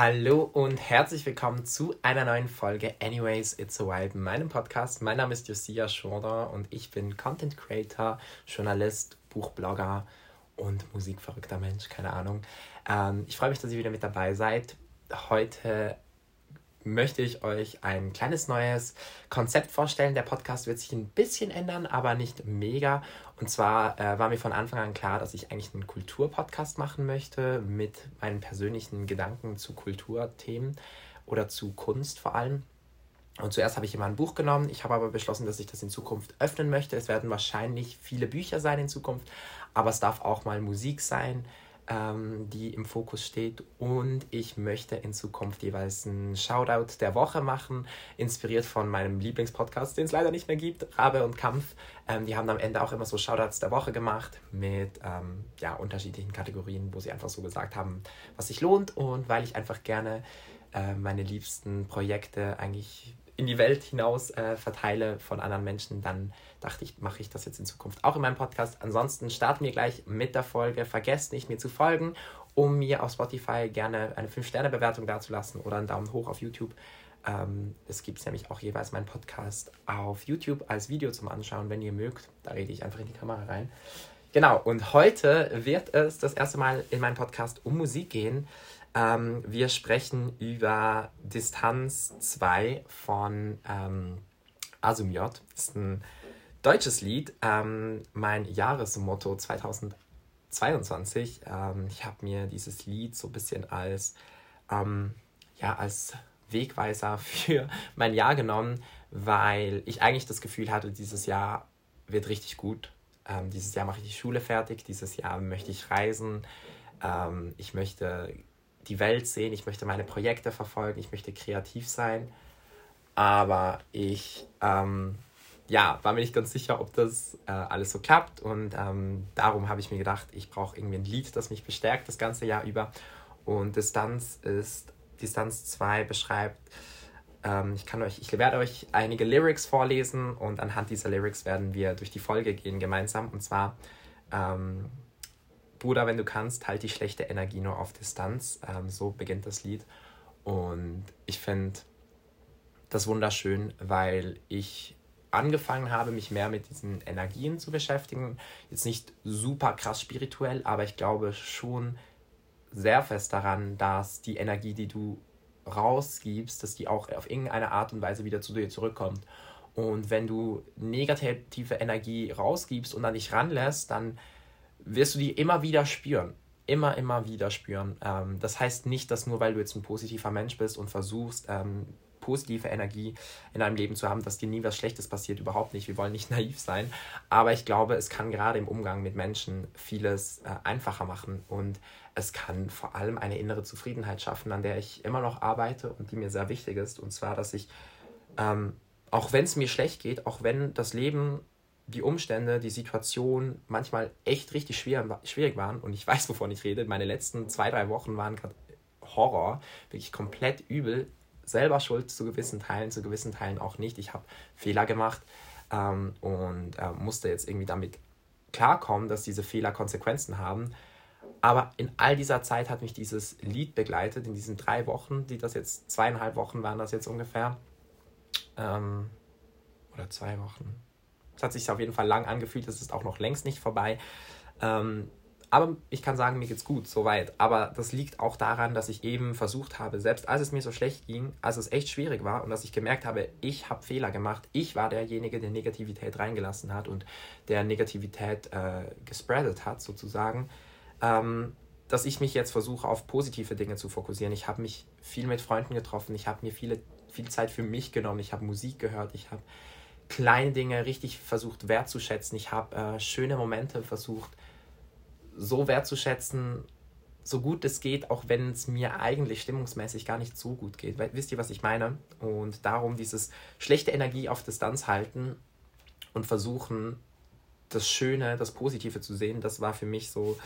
Hallo und herzlich willkommen zu einer neuen Folge Anyways It's a Vibe, meinem Podcast. Mein Name ist Josia Schorder und ich bin Content Creator, Journalist, Buchblogger und musikverrückter Mensch, keine Ahnung. Ähm, ich freue mich, dass ihr wieder mit dabei seid. Heute möchte ich euch ein kleines neues Konzept vorstellen. Der Podcast wird sich ein bisschen ändern, aber nicht mega. Und zwar äh, war mir von Anfang an klar, dass ich eigentlich einen Kulturpodcast machen möchte mit meinen persönlichen Gedanken zu Kulturthemen oder zu Kunst vor allem. Und zuerst habe ich immer ein Buch genommen. Ich habe aber beschlossen, dass ich das in Zukunft öffnen möchte. Es werden wahrscheinlich viele Bücher sein in Zukunft, aber es darf auch mal Musik sein ähm, die im Fokus steht. Und ich möchte in Zukunft jeweils einen Shoutout der Woche machen, inspiriert von meinem Lieblingspodcast, den es leider nicht mehr gibt, Rabe und Kampf. Ähm, die haben am Ende auch immer so Shoutouts der Woche gemacht mit ähm, ja, unterschiedlichen Kategorien, wo sie einfach so gesagt haben, was sich lohnt. Und weil ich einfach gerne äh, meine liebsten Projekte eigentlich in die Welt hinaus äh, verteile von anderen Menschen, dann dachte ich, mache ich das jetzt in Zukunft auch in meinem Podcast. Ansonsten starten wir gleich mit der Folge. Vergesst nicht, mir zu folgen, um mir auf Spotify gerne eine 5-Sterne-Bewertung dazulassen oder einen Daumen hoch auf YouTube. Ähm, es gibt nämlich auch jeweils meinen Podcast auf YouTube als Video zum Anschauen, wenn ihr mögt. Da rede ich einfach in die Kamera rein. Genau, und heute wird es das erste Mal in meinem Podcast um Musik gehen. Ähm, wir sprechen über Distanz 2 von ähm, Asumiot. Das ist ein deutsches Lied. Ähm, mein Jahresmotto 2022. Ähm, ich habe mir dieses Lied so ein bisschen als, ähm, ja, als Wegweiser für mein Jahr genommen, weil ich eigentlich das Gefühl hatte, dieses Jahr wird richtig gut. Ähm, dieses Jahr mache ich die Schule fertig, dieses Jahr möchte ich reisen, ich möchte die Welt sehen, ich möchte meine Projekte verfolgen, ich möchte kreativ sein. Aber ich ähm, ja, war mir nicht ganz sicher, ob das äh, alles so klappt. Und ähm, darum habe ich mir gedacht, ich brauche irgendwie ein Lied, das mich bestärkt das ganze Jahr über. Und Distanz ist, Distanz 2 beschreibt, ähm, ich kann euch, ich werde euch einige Lyrics vorlesen und anhand dieser Lyrics werden wir durch die Folge gehen gemeinsam. Und zwar ähm, Bruder, wenn du kannst, halt die schlechte Energie nur auf Distanz. Ähm, so beginnt das Lied. Und ich finde das wunderschön, weil ich angefangen habe, mich mehr mit diesen Energien zu beschäftigen. Jetzt nicht super krass spirituell, aber ich glaube schon sehr fest daran, dass die Energie, die du rausgibst, dass die auch auf irgendeine Art und Weise wieder zu dir zurückkommt. Und wenn du negative Energie rausgibst und dann dich ranlässt, dann wirst du die immer wieder spüren. Immer, immer wieder spüren. Ähm, das heißt nicht, dass nur weil du jetzt ein positiver Mensch bist und versuchst, ähm, positive Energie in deinem Leben zu haben, dass dir nie was Schlechtes passiert. Überhaupt nicht. Wir wollen nicht naiv sein. Aber ich glaube, es kann gerade im Umgang mit Menschen vieles äh, einfacher machen und es kann vor allem eine innere Zufriedenheit schaffen, an der ich immer noch arbeite und die mir sehr wichtig ist. Und zwar, dass ich, ähm, auch wenn es mir schlecht geht, auch wenn das Leben die Umstände, die Situation manchmal echt richtig schwer, schwierig waren und ich weiß, wovon ich rede. Meine letzten zwei, drei Wochen waren gerade Horror, wirklich komplett übel. Selber schuld zu gewissen Teilen, zu gewissen Teilen auch nicht. Ich habe Fehler gemacht ähm, und äh, musste jetzt irgendwie damit klarkommen, dass diese Fehler Konsequenzen haben. Aber in all dieser Zeit hat mich dieses Lied begleitet, in diesen drei Wochen, die das jetzt, zweieinhalb Wochen waren das jetzt ungefähr. Ähm, oder zwei Wochen, es hat sich auf jeden Fall lang angefühlt, es ist auch noch längst nicht vorbei. Ähm, aber ich kann sagen, mir geht's gut, soweit. Aber das liegt auch daran, dass ich eben versucht habe, selbst als es mir so schlecht ging, als es echt schwierig war und dass ich gemerkt habe, ich habe Fehler gemacht. Ich war derjenige, der Negativität reingelassen hat und der Negativität äh, gespreadet hat, sozusagen. Ähm, dass ich mich jetzt versuche, auf positive Dinge zu fokussieren. Ich habe mich viel mit Freunden getroffen, ich habe mir viele, viel Zeit für mich genommen, ich habe Musik gehört, ich habe kleine Dinge richtig versucht wertzuschätzen. Ich habe äh, schöne Momente versucht so wertzuschätzen, so gut es geht, auch wenn es mir eigentlich stimmungsmäßig gar nicht so gut geht. Weil, wisst ihr, was ich meine? Und darum dieses schlechte Energie auf Distanz halten und versuchen, das Schöne, das Positive zu sehen, das war für mich so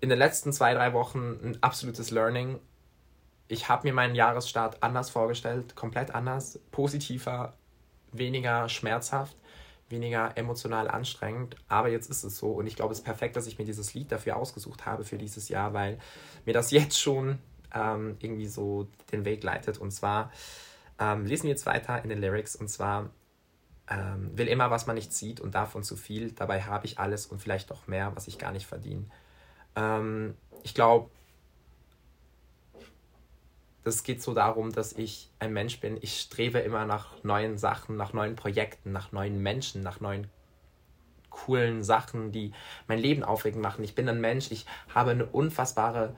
in den letzten zwei, drei Wochen ein absolutes Learning. Ich habe mir meinen Jahresstart anders vorgestellt, komplett anders, positiver, weniger schmerzhaft, weniger emotional anstrengend. Aber jetzt ist es so und ich glaube, es ist perfekt, dass ich mir dieses Lied dafür ausgesucht habe für dieses Jahr, weil mir das jetzt schon ähm, irgendwie so den Weg leitet. Und zwar ähm, lesen wir jetzt weiter in den Lyrics. Und zwar ähm, will immer, was man nicht sieht und davon zu viel. Dabei habe ich alles und vielleicht auch mehr, was ich gar nicht verdiene. Ähm, ich glaube, es geht so darum, dass ich ein Mensch bin. Ich strebe immer nach neuen Sachen, nach neuen Projekten, nach neuen Menschen, nach neuen coolen Sachen, die mein Leben aufregend machen. Ich bin ein Mensch, ich habe eine unfassbare.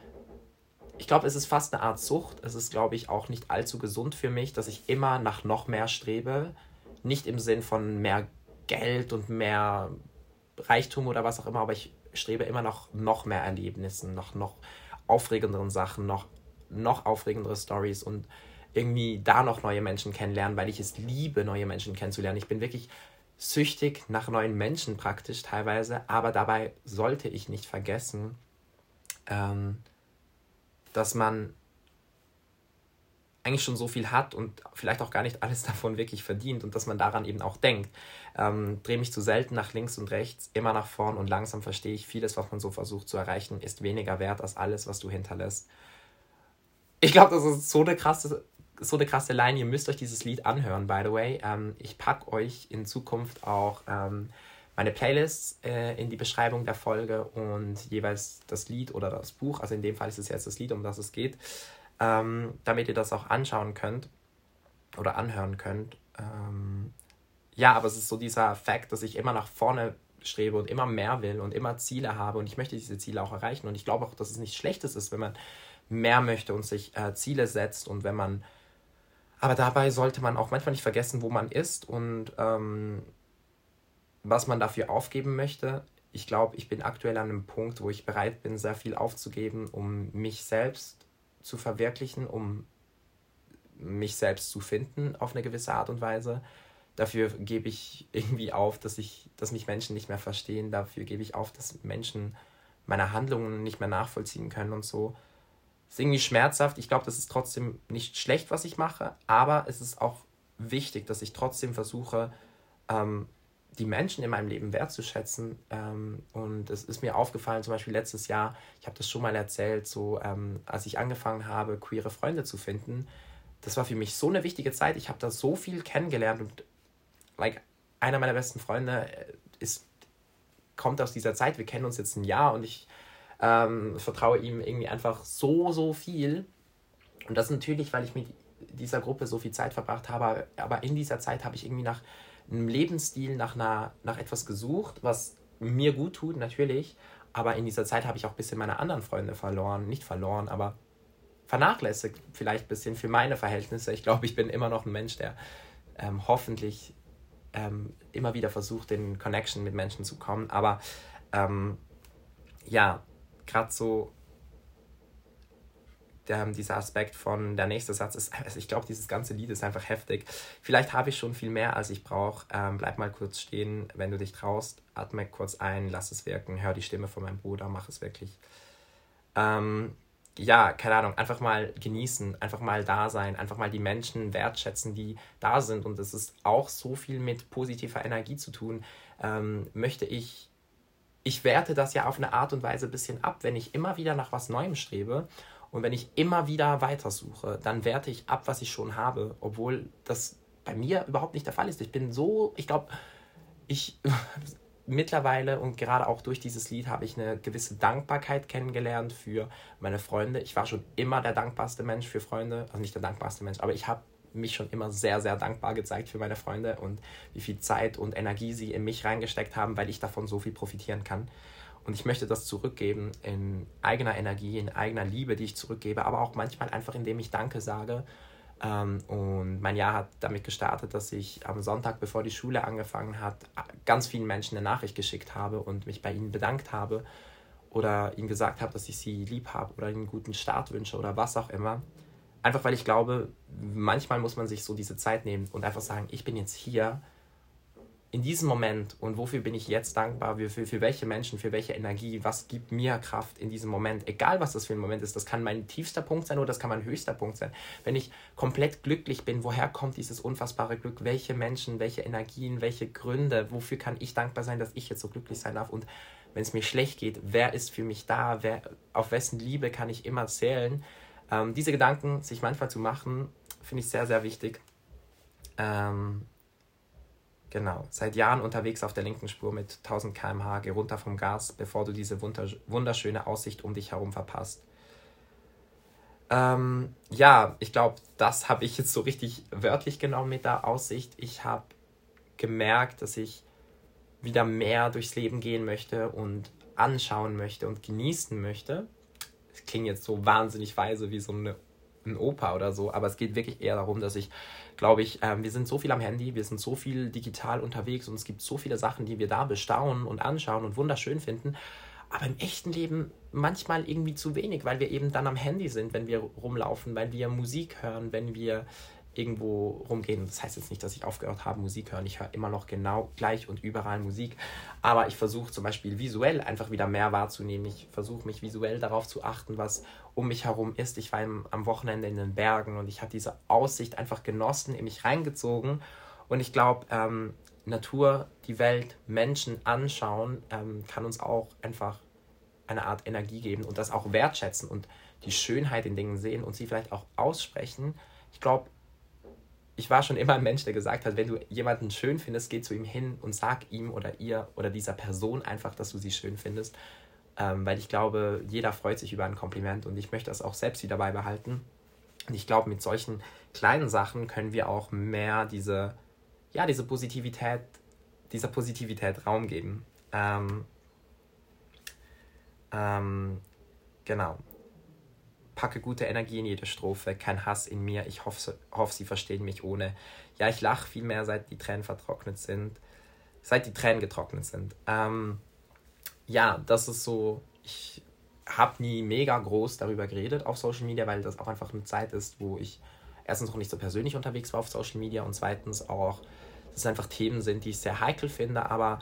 Ich glaube, es ist fast eine Art Sucht. Es ist, glaube ich, auch nicht allzu gesund für mich, dass ich immer nach noch mehr strebe. Nicht im Sinn von mehr Geld und mehr Reichtum oder was auch immer, aber ich strebe immer nach noch mehr Erlebnissen, nach noch aufregenderen Sachen, noch, noch aufregendere Stories und irgendwie da noch neue Menschen kennenlernen, weil ich es liebe, neue Menschen kennenzulernen. Ich bin wirklich süchtig nach neuen Menschen praktisch teilweise, aber dabei sollte ich nicht vergessen, ähm, dass man eigentlich schon so viel hat und vielleicht auch gar nicht alles davon wirklich verdient und dass man daran eben auch denkt. Ähm, drehe mich zu selten nach links und rechts, immer nach vorn und langsam verstehe ich, vieles, was man so versucht zu erreichen, ist weniger wert als alles, was du hinterlässt. Ich glaube, das ist so eine krasse so eine krasse Line. Ihr müsst euch dieses Lied anhören, by the way. Ähm, ich packe euch in Zukunft auch ähm, meine Playlists äh, in die Beschreibung der Folge und jeweils das Lied oder das Buch. Also in dem Fall ist es jetzt das Lied, um das es geht, ähm, damit ihr das auch anschauen könnt oder anhören könnt. Ähm, ja, aber es ist so dieser Fakt, dass ich immer nach vorne strebe und immer mehr will und immer Ziele habe und ich möchte diese Ziele auch erreichen und ich glaube auch, dass es nichts Schlechtes ist, wenn man mehr möchte und sich äh, Ziele setzt und wenn man aber dabei sollte man auch manchmal nicht vergessen, wo man ist und ähm, was man dafür aufgeben möchte. Ich glaube, ich bin aktuell an einem Punkt, wo ich bereit bin, sehr viel aufzugeben, um mich selbst zu verwirklichen, um mich selbst zu finden auf eine gewisse Art und Weise. Dafür gebe ich irgendwie auf, dass ich, dass mich Menschen nicht mehr verstehen. Dafür gebe ich auf, dass Menschen meine Handlungen nicht mehr nachvollziehen können und so ist irgendwie schmerzhaft. Ich glaube, das ist trotzdem nicht schlecht, was ich mache, aber es ist auch wichtig, dass ich trotzdem versuche, ähm, die Menschen in meinem Leben wertzuschätzen. Ähm, und es ist mir aufgefallen, zum Beispiel letztes Jahr, ich habe das schon mal erzählt, so ähm, als ich angefangen habe, queere Freunde zu finden, das war für mich so eine wichtige Zeit. Ich habe da so viel kennengelernt und like, einer meiner besten Freunde äh, ist, kommt aus dieser Zeit. Wir kennen uns jetzt ein Jahr und ich ähm, vertraue ihm irgendwie einfach so, so viel. Und das natürlich, weil ich mit dieser Gruppe so viel Zeit verbracht habe, aber in dieser Zeit habe ich irgendwie nach einem Lebensstil, nach, einer, nach etwas gesucht, was mir gut tut, natürlich. Aber in dieser Zeit habe ich auch ein bisschen meine anderen Freunde verloren. Nicht verloren, aber vernachlässigt vielleicht ein bisschen für meine Verhältnisse. Ich glaube, ich bin immer noch ein Mensch, der ähm, hoffentlich ähm, immer wieder versucht, in Connection mit Menschen zu kommen. Aber ähm, ja, gerade so dieser Aspekt von der nächste Satz ist, also ich glaube, dieses ganze Lied ist einfach heftig. Vielleicht habe ich schon viel mehr, als ich brauche. Ähm, bleib mal kurz stehen, wenn du dich traust. Atme kurz ein, lass es wirken. Hör die Stimme von meinem Bruder, mach es wirklich. Ähm, ja, keine Ahnung, einfach mal genießen, einfach mal da sein, einfach mal die Menschen wertschätzen, die da sind. Und es ist auch so viel mit positiver Energie zu tun. Ähm, möchte ich ich werte das ja auf eine Art und Weise ein bisschen ab. Wenn ich immer wieder nach was Neuem strebe und wenn ich immer wieder weitersuche, dann werte ich ab, was ich schon habe, obwohl das bei mir überhaupt nicht der Fall ist. Ich bin so, ich glaube, ich mittlerweile und gerade auch durch dieses Lied habe ich eine gewisse Dankbarkeit kennengelernt für meine Freunde. Ich war schon immer der dankbarste Mensch für Freunde, also nicht der dankbarste Mensch, aber ich habe mich schon immer sehr, sehr dankbar gezeigt für meine Freunde und wie viel Zeit und Energie sie in mich reingesteckt haben, weil ich davon so viel profitieren kann. Und ich möchte das zurückgeben in eigener Energie, in eigener Liebe, die ich zurückgebe, aber auch manchmal einfach, indem ich Danke sage. Ähm, und mein Jahr hat damit gestartet, dass ich am Sonntag, bevor die Schule angefangen hat, ganz vielen Menschen eine Nachricht geschickt habe und mich bei ihnen bedankt habe oder ihnen gesagt habe, dass ich sie lieb habe oder ihnen einen guten Start wünsche oder was auch immer. Einfach weil ich glaube, manchmal muss man sich so diese Zeit nehmen und einfach sagen, ich bin jetzt hier in diesem Moment und wofür bin ich jetzt dankbar, für, für welche Menschen, für welche Energie, was gibt mir Kraft in diesem Moment, egal was das für ein Moment ist, das kann mein tiefster Punkt sein oder das kann mein höchster Punkt sein. Wenn ich komplett glücklich bin, woher kommt dieses unfassbare Glück, welche Menschen, welche Energien, welche Gründe, wofür kann ich dankbar sein, dass ich jetzt so glücklich sein darf? Und wenn es mir schlecht geht, wer ist für mich da, wer, auf wessen Liebe kann ich immer zählen, Ähm, diese Gedanken sich manchmal zu machen, finde ich sehr, sehr wichtig. Ähm, genau, seit Jahren unterwegs auf der linken Spur mit 1000 km/h, geh runter vom Gas, bevor du diese wunderschöne Aussicht um dich herum verpasst. Ähm, ja, ich glaube, das habe ich jetzt so richtig wörtlich genommen mit der Aussicht. Ich habe gemerkt, dass ich wieder mehr durchs Leben gehen möchte und anschauen möchte und genießen möchte. Es klingt jetzt so wahnsinnig weise wie so eine, ein Opa oder so, aber es geht wirklich eher darum, dass ich, glaube ich, ähm, wir sind so viel am Handy, wir sind so viel digital unterwegs und es gibt so viele Sachen, die wir da bestaunen und anschauen und wunderschön finden, aber im echten Leben manchmal irgendwie zu wenig, weil wir eben dann am Handy sind, wenn wir rumlaufen, weil wir Musik hören, wenn wir irgendwo rumgehen. Das heißt jetzt nicht, dass ich aufgehört habe, Musik hören. Ich höre immer noch genau gleich und überall Musik. Aber ich versuche zum Beispiel visuell einfach wieder mehr wahrzunehmen. Ich versuche mich visuell darauf zu achten, was um mich herum ist. Ich war im, am Wochenende in den Bergen und ich habe diese Aussicht einfach genossen, in mich reingezogen. Und ich glaube, ähm, Natur, die Welt, Menschen anschauen, ähm, kann uns auch einfach eine Art Energie geben und das auch wertschätzen und die Schönheit in Dingen sehen und sie vielleicht auch aussprechen. Ich glaube, ich war schon immer ein Mensch, der gesagt hat, wenn du jemanden schön findest, geh zu ihm hin und sag ihm oder ihr oder dieser Person einfach, dass du sie schön findest. Ähm, weil ich glaube, jeder freut sich über ein Kompliment und ich möchte das auch selbst wieder beibehalten. Und ich glaube, mit solchen kleinen Sachen können wir auch mehr diese, ja, diese Positivität, dieser Positivität Raum geben. Ähm, ähm, genau packe gute Energie in jede Strophe, kein Hass in mir, ich hoffe, hoffe sie verstehen mich ohne. Ja, ich lache viel mehr, seit die Tränen vertrocknet sind, seit die Tränen getrocknet sind. Ähm, ja, das ist so, ich habe nie mega groß darüber geredet auf Social Media, weil das auch einfach eine Zeit ist, wo ich erstens noch nicht so persönlich unterwegs war auf Social Media und zweitens auch, dass es einfach Themen sind, die ich sehr heikel finde, aber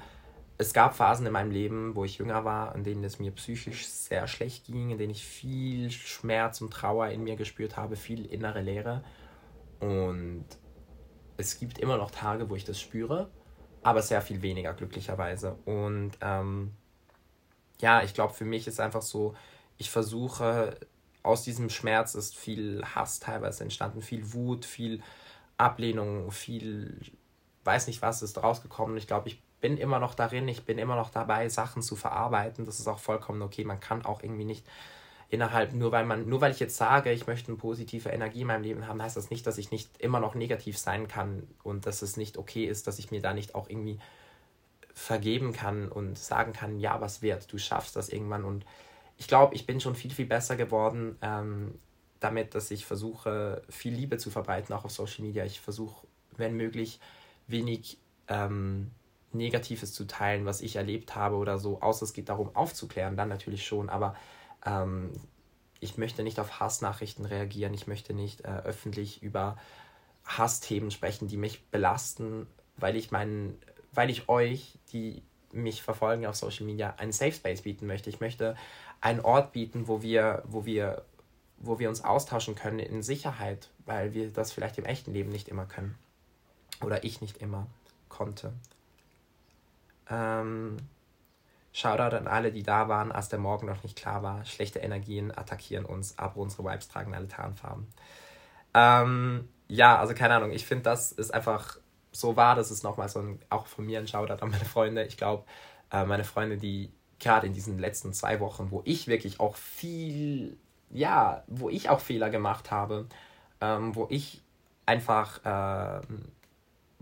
es gab Phasen in meinem Leben, wo ich jünger war, in denen es mir psychisch sehr schlecht ging, in denen ich viel Schmerz und Trauer in mir gespürt habe, viel innere Leere. Und es gibt immer noch Tage, wo ich das spüre, aber sehr viel weniger glücklicherweise. Und ähm, ja, ich glaube, für mich ist einfach so, ich versuche, aus diesem Schmerz ist viel Hass teilweise entstanden, viel Wut, viel Ablehnung, viel, weiß nicht was ist rausgekommen. Ich glaube, ich bin immer noch darin, ich bin immer noch dabei, Sachen zu verarbeiten. Das ist auch vollkommen okay. Man kann auch irgendwie nicht innerhalb, nur weil man, nur weil ich jetzt sage, ich möchte eine positive Energie in meinem Leben haben, heißt das nicht, dass ich nicht immer noch negativ sein kann und dass es nicht okay ist, dass ich mir da nicht auch irgendwie vergeben kann und sagen kann, ja, was wird, du schaffst das irgendwann. Und ich glaube, ich bin schon viel, viel besser geworden ähm, damit, dass ich versuche, viel Liebe zu verbreiten, auch auf Social Media. Ich versuche, wenn möglich, wenig ähm, Negatives zu teilen, was ich erlebt habe oder so, außer es geht darum aufzuklären, dann natürlich schon, aber ähm, ich möchte nicht auf Hassnachrichten reagieren, ich möchte nicht äh, öffentlich über Hassthemen sprechen, die mich belasten, weil ich meinen, weil ich euch, die mich verfolgen auf Social Media, einen Safe Space bieten möchte. Ich möchte einen Ort bieten, wo wir, wo wir, wo wir uns austauschen können in Sicherheit, weil wir das vielleicht im echten Leben nicht immer können. Oder ich nicht immer konnte. Ähm, Shoutout an alle, die da waren, als der Morgen noch nicht klar war. Schlechte Energien attackieren uns, aber unsere Vibes tragen alle Tarnfarben. Ähm, ja, also keine Ahnung, ich finde, das ist einfach so wahr. Das ist nochmal so ein, auch von mir ein Shoutout an meine Freunde. Ich glaube, äh, meine Freunde, die gerade in diesen letzten zwei Wochen, wo ich wirklich auch viel, ja, wo ich auch Fehler gemacht habe, ähm, wo ich einfach äh,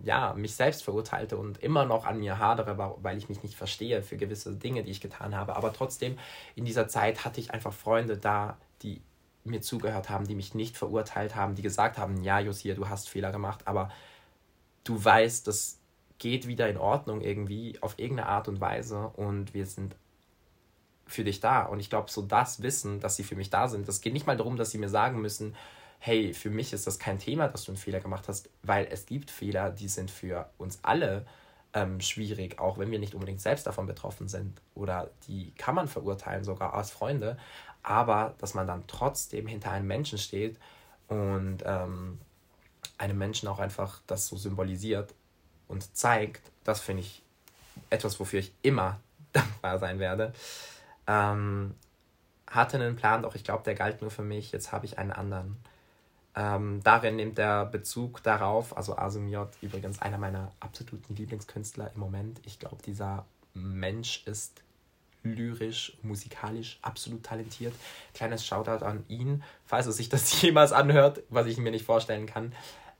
ja, mich selbst verurteilte und immer noch an mir hadere, weil ich mich nicht verstehe für gewisse Dinge, die ich getan habe. Aber trotzdem, in dieser Zeit hatte ich einfach Freunde da, die mir zugehört haben, die mich nicht verurteilt haben, die gesagt haben, ja, Josia, du hast Fehler gemacht, aber du weißt, das geht wieder in Ordnung irgendwie, auf irgendeine Art und Weise und wir sind für dich da. Und ich glaube, so das Wissen, dass sie für mich da sind, das geht nicht mal darum, dass sie mir sagen müssen, hey, für mich ist das kein Thema, dass du einen Fehler gemacht hast, weil es gibt Fehler, die sind für uns alle ähm, schwierig, auch wenn wir nicht unbedingt selbst davon betroffen sind. Oder die kann man verurteilen, sogar als Freunde. Aber dass man dann trotzdem hinter einem Menschen steht und ähm, einem Menschen auch einfach das so symbolisiert und zeigt, das finde ich etwas, wofür ich immer dankbar sein werde. Ähm, hatte einen Plan, doch ich glaube, der galt nur für mich. Jetzt habe ich einen anderen. Ähm, darin nimmt er Bezug darauf, also J, übrigens einer meiner absoluten Lieblingskünstler im Moment. Ich glaube, dieser Mensch ist lyrisch, musikalisch absolut talentiert. Kleines Shoutout an ihn, falls er sich das jemals anhört, was ich mir nicht vorstellen kann.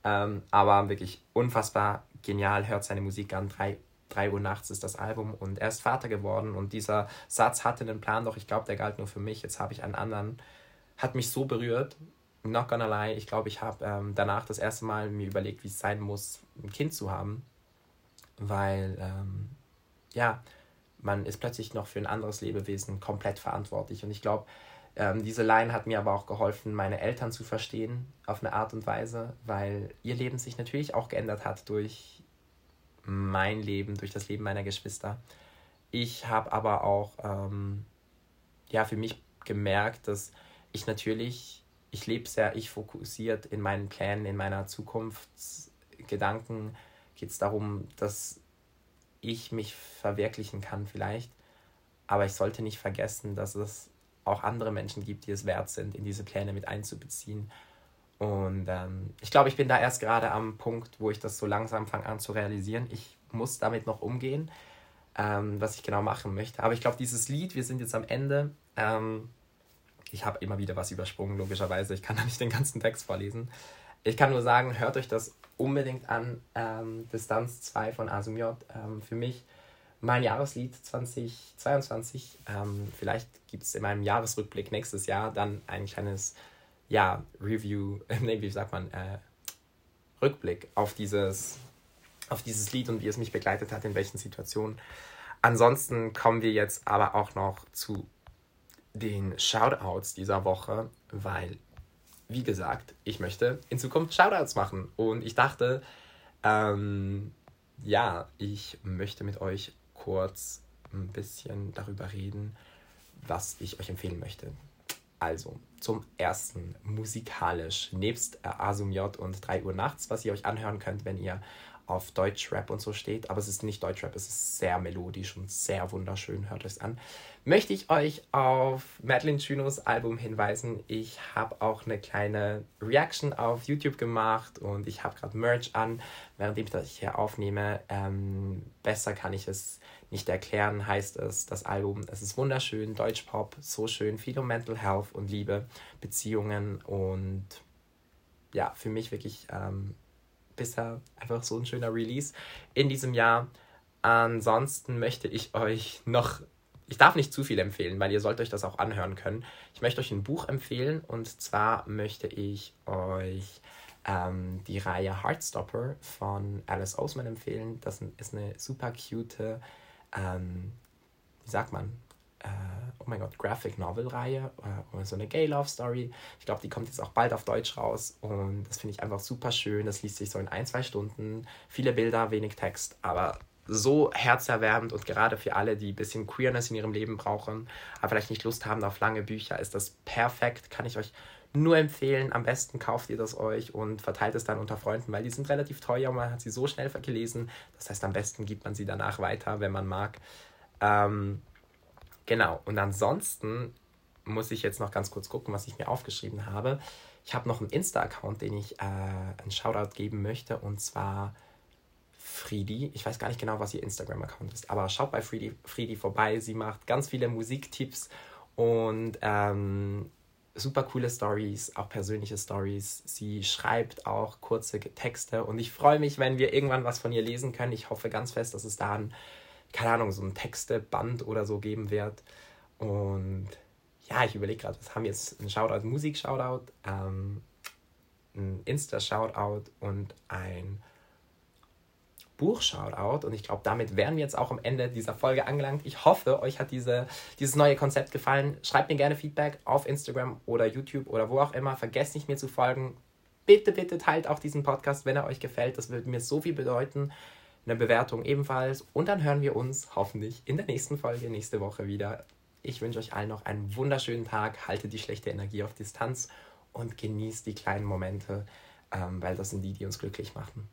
Ähm, aber wirklich unfassbar genial, hört seine Musik an. Drei, drei Uhr nachts ist das Album und er ist Vater geworden und dieser Satz hatte einen Plan, doch ich glaube, der galt nur für mich. Jetzt habe ich einen anderen. Hat mich so berührt. Not gonna lie, ich glaube, ich habe ähm, danach das erste Mal mir überlegt, wie es sein muss, ein Kind zu haben. Weil, ähm, ja, man ist plötzlich noch für ein anderes Lebewesen komplett verantwortlich. Und ich glaube, ähm, diese Line hat mir aber auch geholfen, meine Eltern zu verstehen auf eine Art und Weise, weil ihr Leben sich natürlich auch geändert hat durch mein Leben, durch das Leben meiner Geschwister. Ich habe aber auch ähm, ja, für mich gemerkt, dass ich natürlich, ich lebe sehr ich fokussiert in meinen Plänen, in meiner Zukunftsgedanken geht es darum, dass ich mich verwirklichen kann vielleicht. Aber ich sollte nicht vergessen, dass es auch andere Menschen gibt, die es wert sind, in diese Pläne mit einzubeziehen. Und ähm, ich glaube, ich bin da erst gerade am Punkt, wo ich das so langsam fange an zu realisieren. Ich muss damit noch umgehen, ähm, was ich genau machen möchte. Aber ich glaube, dieses Lied, wir sind jetzt am Ende. Ähm, ich habe immer wieder was übersprungen, logischerweise. Ich kann da nicht den ganzen Text vorlesen. Ich kann nur sagen, hört euch das unbedingt an. Ähm, Distanz 2 von Asumiot. Ähm, für mich mein Jahreslied 2022. Ähm, vielleicht gibt es in meinem Jahresrückblick nächstes Jahr dann ein kleines ja, Review, nee, wie sagt man, äh, Rückblick auf dieses, auf dieses Lied und wie es mich begleitet hat, in welchen Situationen. Ansonsten kommen wir jetzt aber auch noch zu den Shoutouts dieser Woche, weil wie gesagt, ich möchte in Zukunft Shoutouts machen. Und ich dachte, ähm, ja, ich möchte mit euch kurz ein bisschen darüber reden, was ich euch empfehlen möchte. Also, zum ersten musikalisch, nebst Asum J und 3 Uhr nachts, was ihr euch anhören könnt, wenn ihr auf Deutschrap und so steht, aber es ist nicht Deutschrap, es ist sehr melodisch und sehr wunderschön, hört es an. Möchte ich euch auf Madeline Junos Album hinweisen. Ich habe auch eine kleine Reaction auf YouTube gemacht und ich habe gerade Merch an, während ich das hier aufnehme. Ähm, besser kann ich es nicht erklären, heißt es, das Album. Es ist wunderschön, Deutschpop, so schön, viel um Mental Health und Liebe, Beziehungen und ja, für mich wirklich ähm, bisher einfach so ein schöner Release in diesem Jahr. Ansonsten möchte ich euch noch, ich darf nicht zu viel empfehlen, weil ihr sollt euch das auch anhören können. Ich möchte euch ein Buch empfehlen und zwar möchte ich euch ähm, die Reihe Heartstopper von Alice Oseman empfehlen. Das ist eine super cute, ähm, wie sagt man, äh, oh mein Gott, Graphic Novel-Reihe äh, so eine Gay Love Story. Ich glaube, die kommt jetzt auch bald auf Deutsch raus und das finde ich einfach super schön. Das liest sich so in ein, zwei Stunden. Viele Bilder, wenig Text, aber so herzerwärmend und gerade für alle, die ein bisschen Queerness in ihrem Leben brauchen, aber vielleicht nicht Lust haben auf lange Bücher, ist das perfekt. Kann ich euch nur empfehlen. Am besten kauft ihr das euch und verteilt es dann unter Freunden, weil die sind relativ teuer und man hat sie so schnell gelesen. Das heißt, am besten gibt man sie danach weiter, wenn man mag. Ähm, Genau, und ansonsten muss ich jetzt noch ganz kurz gucken, was ich mir aufgeschrieben habe. Ich habe noch einen Insta-Account, den ich äh, einen Shoutout geben möchte, und zwar Friedi. Ich weiß gar nicht genau, was ihr Instagram-Account ist, aber schaut bei Friedi, Friedi vorbei. Sie macht ganz viele Musiktipps und ähm, super coole Stories, auch persönliche Stories. Sie schreibt auch kurze Texte und ich freue mich, wenn wir irgendwann was von ihr lesen können. Ich hoffe ganz fest, dass es da ein keine Ahnung, so ein Texteband oder so geben wird. Und ja, ich überlege gerade, was haben wir jetzt? Ein Shoutout, Musik-Shoutout, ähm, ein Insta-Shoutout und ein Buch-Shoutout. Und ich glaube, damit wären wir jetzt auch am Ende dieser Folge angelangt. Ich hoffe, euch hat diese, dieses neue Konzept gefallen. Schreibt mir gerne Feedback auf Instagram oder YouTube oder wo auch immer. Vergesst nicht, mir zu folgen. Bitte, bitte teilt auch diesen Podcast, wenn er euch gefällt. Das würde mir so viel bedeuten eine Bewertung ebenfalls. Und dann hören wir uns hoffentlich in der nächsten Folge nächste Woche wieder. Ich wünsche euch allen noch einen wunderschönen Tag. Haltet die schlechte Energie auf Distanz und genießt die kleinen Momente, ähm, weil das sind die, die uns glücklich machen.